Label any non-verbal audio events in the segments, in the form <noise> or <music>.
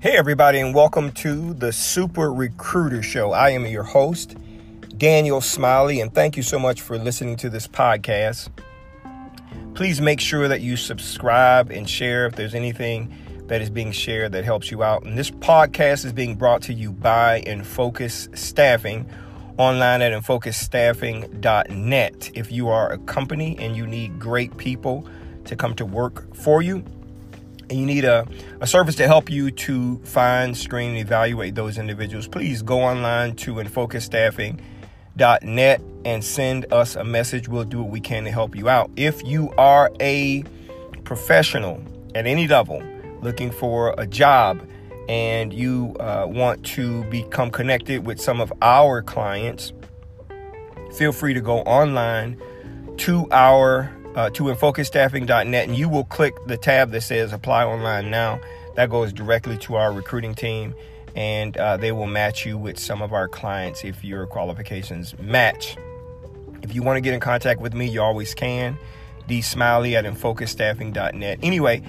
Hey, everybody, and welcome to the Super Recruiter Show. I am your host, Daniel Smiley, and thank you so much for listening to this podcast. Please make sure that you subscribe and share if there's anything that is being shared that helps you out. And this podcast is being brought to you by Infocus Staffing online at infocusstaffing.net. If you are a company and you need great people to come to work for you, and you need a, a service to help you to find, screen, and evaluate those individuals, please go online to infocusstaffing.net and send us a message. We'll do what we can to help you out. If you are a professional at any level looking for a job, and you uh, want to become connected with some of our clients, feel free to go online to our uh, to infocusstaffing.net and you will click the tab that says apply online now. That goes directly to our recruiting team and uh, they will match you with some of our clients if your qualifications match. If you want to get in contact with me, you always can. D Smiley at infocusstaffing.net. Anyway,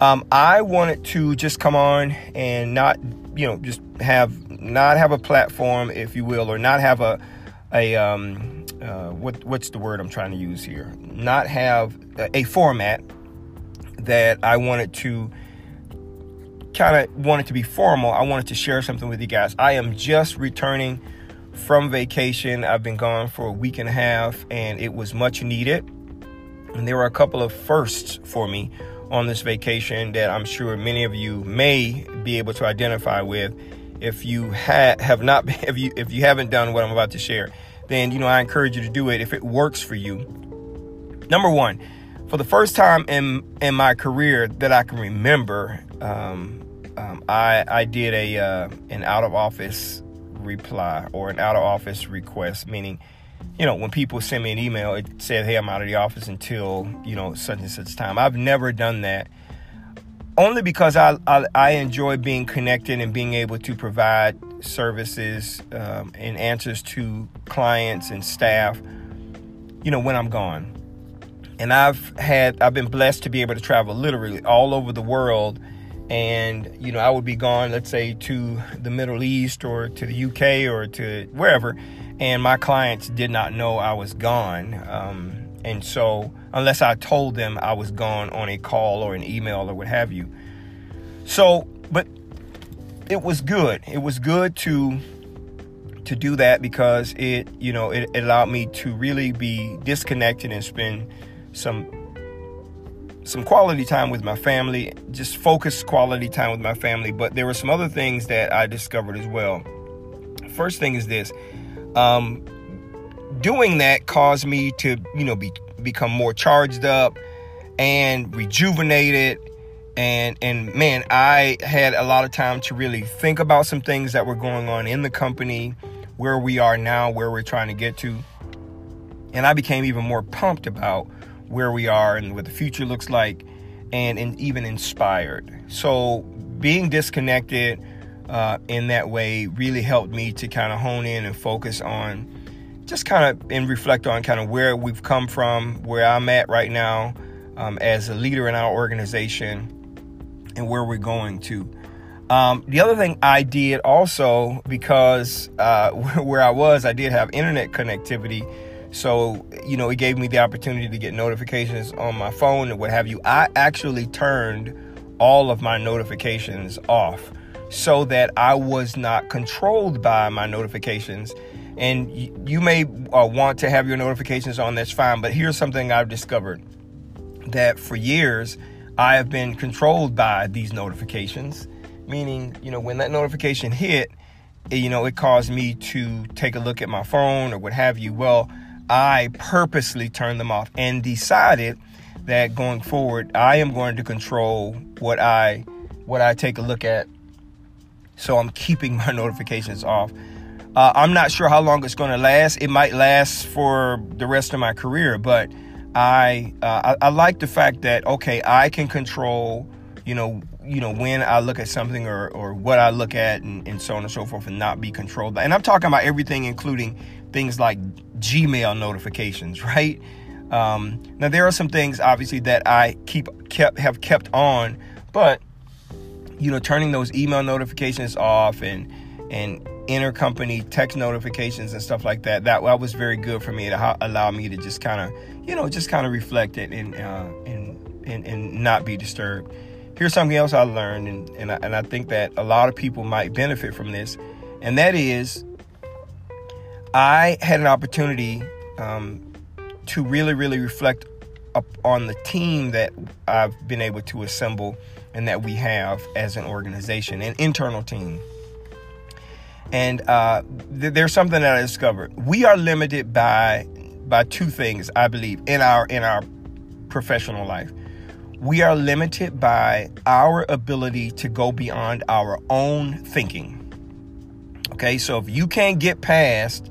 um, I wanted to just come on and not, you know, just have not have a platform, if you will, or not have a a um, uh, what what's the word I'm trying to use here? Not have a, format that I wanted to kind of wanted to be formal. I wanted to share something with you guys. I am just returning from vacation. I've been gone for a week and a half, and it was much needed. And there were a couple of firsts for me on this vacation that I'm sure many of you may be able to identify with. If you ha- have not, <laughs> if you if you haven't done what I'm about to share, then you know I encourage you to do it if it works for you. Number one, for the first time in in my career that I can remember, um, um, I I did a uh, an out of office reply or an out of office request, meaning you know, when people send me an email, it says, hey, I'm out of the office until, you know, such and such time. I've never done that. Only because I, I, I enjoy being connected and being able to provide services um, and answers to clients and staff, you know, when I'm gone. And I've had, I've been blessed to be able to travel literally all over the world. And, you know, I would be gone, let's say, to the Middle East or to the UK or to wherever and my clients did not know I was gone. Um, and so, unless I told them I was gone on a call or an email or what have you. So, but it was good. It was good to to do that because it, you know, it, it allowed me to really be disconnected and spend some some quality time with my family, just focused quality time with my family. But there were some other things that I discovered as well. First thing is this um, doing that caused me to, you know, be become more charged up and rejuvenated. And and man, I had a lot of time to really think about some things that were going on in the company, where we are now, where we're trying to get to. And I became even more pumped about where we are and what the future looks like and, and even inspired. So being disconnected uh, in that way really helped me to kind of hone in and focus on just kind of and reflect on kind of where we've come from, where I'm at right now um, as a leader in our organization, and where we're going to. Um, the other thing I did also, because uh, <laughs> where I was, I did have internet connectivity. So, you know, it gave me the opportunity to get notifications on my phone and what have you. I actually turned all of my notifications off so that I was not controlled by my notifications. And you, may uh, want to have your notifications on, that's fine. But here's something I've discovered that for years I have been controlled by these notifications, meaning, you know, when that notification hit, you know, it caused me to take a look at my phone or what have you. Well, I purposely turned them off and decided that going forward, I am going to control what I what I take a look at so I'm keeping <laughs> my notifications off. Uh, I'm not sure how long it's going to last. It might last for the rest of my career, but I, uh, I, I like the fact that okay, I can control, you know, you know when I look at something or or what I look at, and, and so on and so forth, and not be controlled. And I'm talking about everything, including things like Gmail notifications, <laughs> right? Um, now there are some things obviously that I keep kept have kept on, but you know, turning those email notifications off and and intercompany text notifications and stuff like that. That, that was very good for me to allow me to just kind of, you know, just kind of reflect it and, uh, and, and, and not be disturbed. Here's something else I learned, and, and, I, and I think that a lot of people might benefit from this, and that is I had an opportunity um, to really, really reflect on the team that I've been able to assemble and that we have as an organization, an internal team. And uh, th- there's something that I discovered. We are limited by by two things, I believe, in our in our professional life. We are limited by our ability to go beyond our own thinking. Okay, so if you can't get past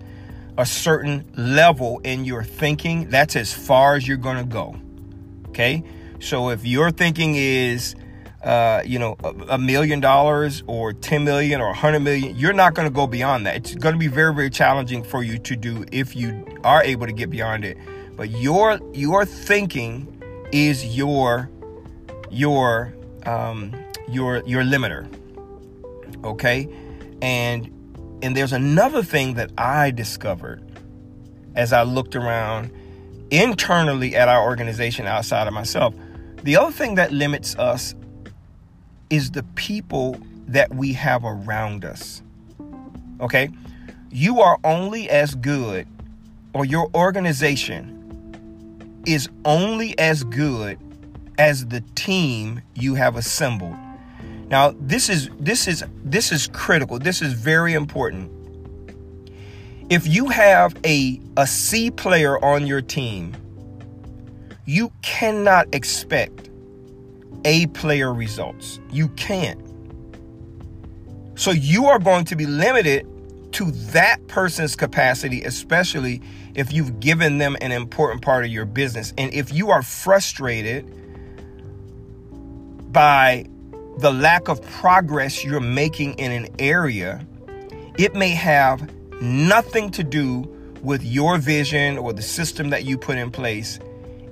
a certain level in your thinking, that's as far as you're going to go. Okay, so if your thinking is uh, you know, a, a million dollars or 10 million or 100 million, you're not going to go beyond that. It's going to be very, very challenging for you to do if you are able to get beyond it. But your your thinking is your your um, your your limiter. Okay, and and there's another thing that I discovered as I looked around internally at our organization outside of myself. The other thing that limits us is the people that we have around us. Okay? You are only as good, or your organization is only as good as the team you have assembled. Now, this is this is this is critical. This is very important. If you have a a C player on your team, you cannot expect a player results. You can't. So you are going to be limited to that person's capacity, especially if you've given them an important part of your business. And if you are frustrated by the lack of progress you're making in an area, it may have nothing to do with your vision or the system that you put in place.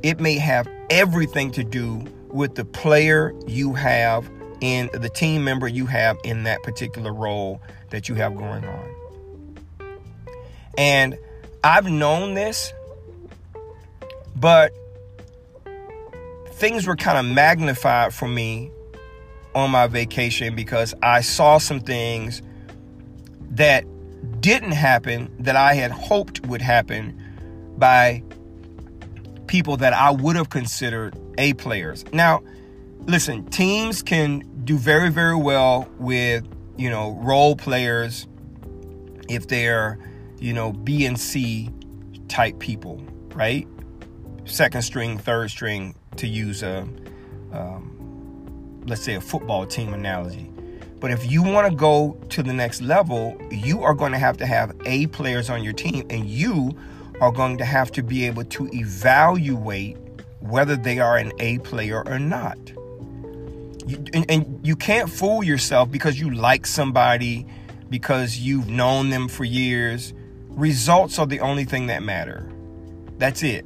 It may have everything to do with the player you have in the team member you have in that particular role that you have going on. And I've known this, but things were kind of magnified for me on my vacation because I saw some things that didn't happen that I had hoped would happen by people that I would have considered A players. Now, listen, teams can do very, very well with, you know, role players if they're, you know, B and C type people, right? Second string, third string, to use a, um, let's say, a football team analogy. But if you want to go to the next level, you are going to have to have A players on your team, and you are going to have to be able to evaluate whether they are an A player or not. You, and, and you can't fool yourself because you like somebody, because you've known them for years. Results are the only thing that matter. That's it.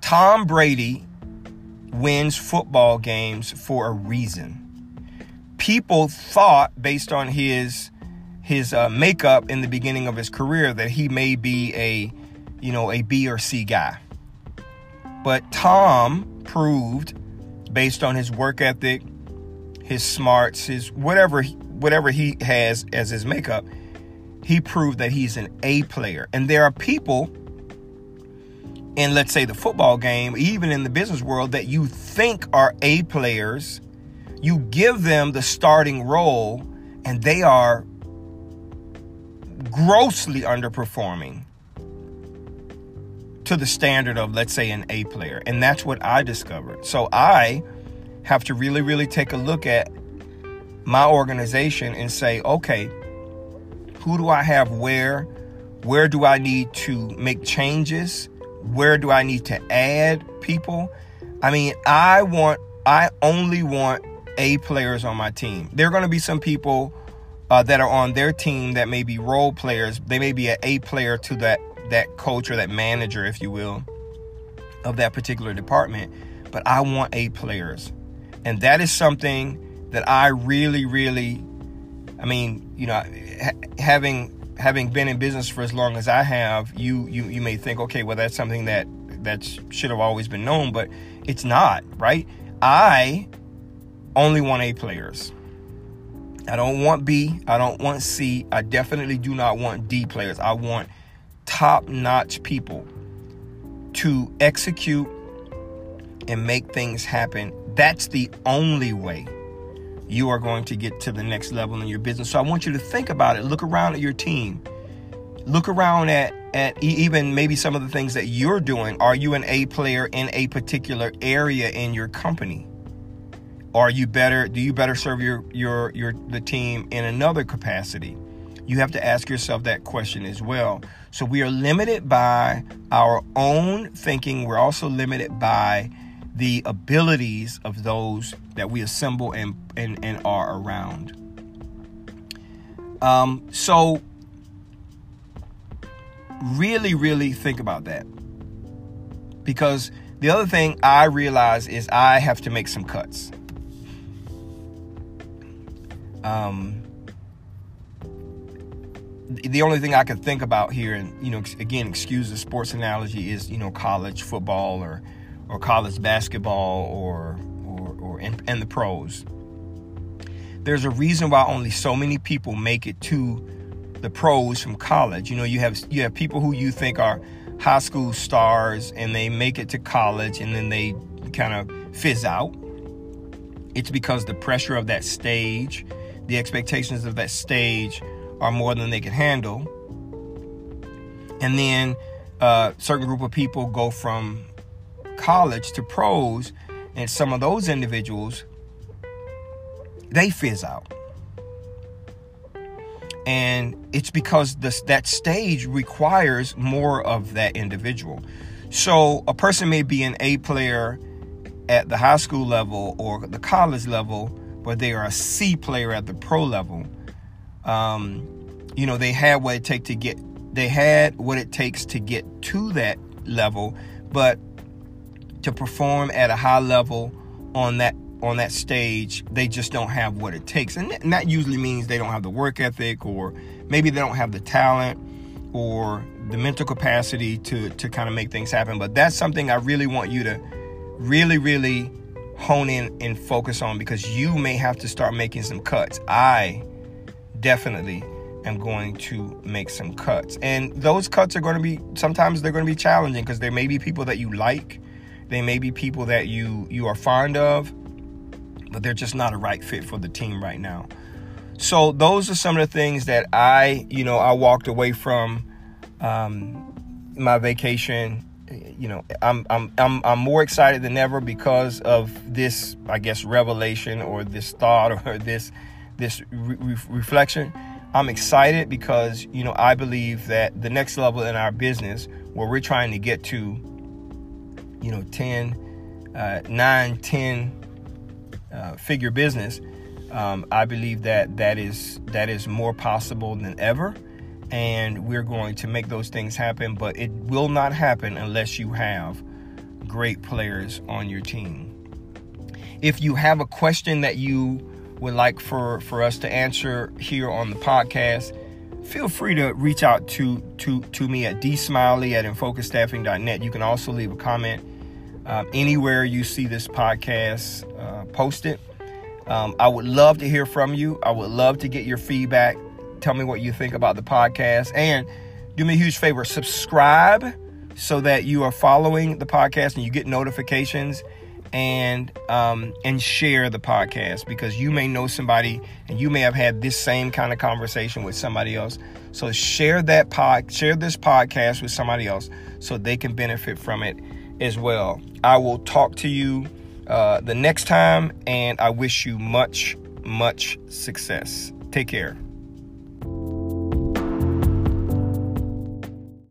Tom Brady wins football games for a reason. People thought, based on his his uh, makeup in the beginning of his career that he may be a, you know, a B or C guy. But Tom proved, based on his work ethic, his smarts, his whatever whatever he has as his makeup, he proved that he's an A player. And there are people in let's say the football game, even in the business world, that you think are A players, you give them the starting role, and they are grossly underperforming to the standard of, let's say, an A player. And that's what I discovered. So I have to really, really take a look at my organization and say, okay, who do I have where? Where do I need to make changes? Where do I need to add people? I mean, I want, I only want A players on my team. There are going to be some people uh, that are on their team that may be role players. They may be an A player to that that coach or that manager, if you will, of that particular department. But I want A players, and that is something that I really, really, I mean, you know, ha- having having been in business for as long as I have, you you you may think, okay, well, that's something that that should have always been known, but it's not, right? I only want A players. I don't want B. I don't want C. I definitely do not want D players. I want top notch people to execute and make things happen. That's the only way you are going to get to the next level in your business. So I want you to think about it. Look around at your team. Look around at at even maybe some of the things that you're doing. Are you an A player in a particular area in your company? Are you better do you better serve your your your the team in another capacity? You have to ask yourself that question as well. So we are limited by our own thinking. We're also limited by the abilities of those that we assemble and and, and are around. Um, so really, really think about that. Because the other thing I realize is I have to make some cuts. Um, the only thing I can think about here, and you know, again, excuse the sports analogy, is you know, college football or or college basketball or or or and, and the pros. There's a reason why only so many people make it to the pros from college. You know, you have you have people who you think are high school stars and they make it to college and then they kind of fizz out. It's because the pressure of that stage, the expectations of that stage are more than they can handle. And then a uh, certain group of people go from college to pros, and some of those individuals they fizz out and it's because this, that stage requires more of that individual. So a person may be an A player at the high school level or the college level, but they are a C player at the pro level. Um, you know, they had what it take to get they had what it takes to get to that level, but to perform at a high level on that on that stage, they just don't have what it takes. And that usually means they don't have the work ethic, or maybe they don't have the talent or the mental capacity to, to kind of make things happen. But that's something I really want you to really, really hone in and focus on because you may have to start making some cuts. I definitely am going to make some cuts. And those cuts are going to be sometimes they're going to be challenging because there may be people that you like. They may be people that you you are fond of but they're just not a right fit for the team right now. So those are some of the things that I, you know, I walked away from um, my vacation. You know, I'm I'm I'm I'm more excited than ever because of this, I guess, revelation or this thought or <laughs> this this re- reflection. I'm excited because you know I believe that the next level in our business, where we're trying to get to, you know, 10, uh, 9, 10 uh, figure business, um, I believe that that is that is more possible than ever, and we're going to make those things happen. But it will not happen unless you have great players on your team. If you have a question that you would like for for us to answer here on the podcast, feel free to reach out to to to me at dsmiley at infocusstaffing.net. You can also leave a comment um, anywhere you see this podcast uh, posted. Um, I would love to hear from you. I would love to get your feedback. Tell me what you think about the podcast. And do me a huge favor subscribe so that you are following the podcast and you get notifications and um, and share the podcast because you may know somebody and you may have had this same kind of conversation with somebody else. So share that pod, share this podcast with somebody else so they can benefit from it as well. I will talk to you uh, the next time, and I wish you much, much success. Take care.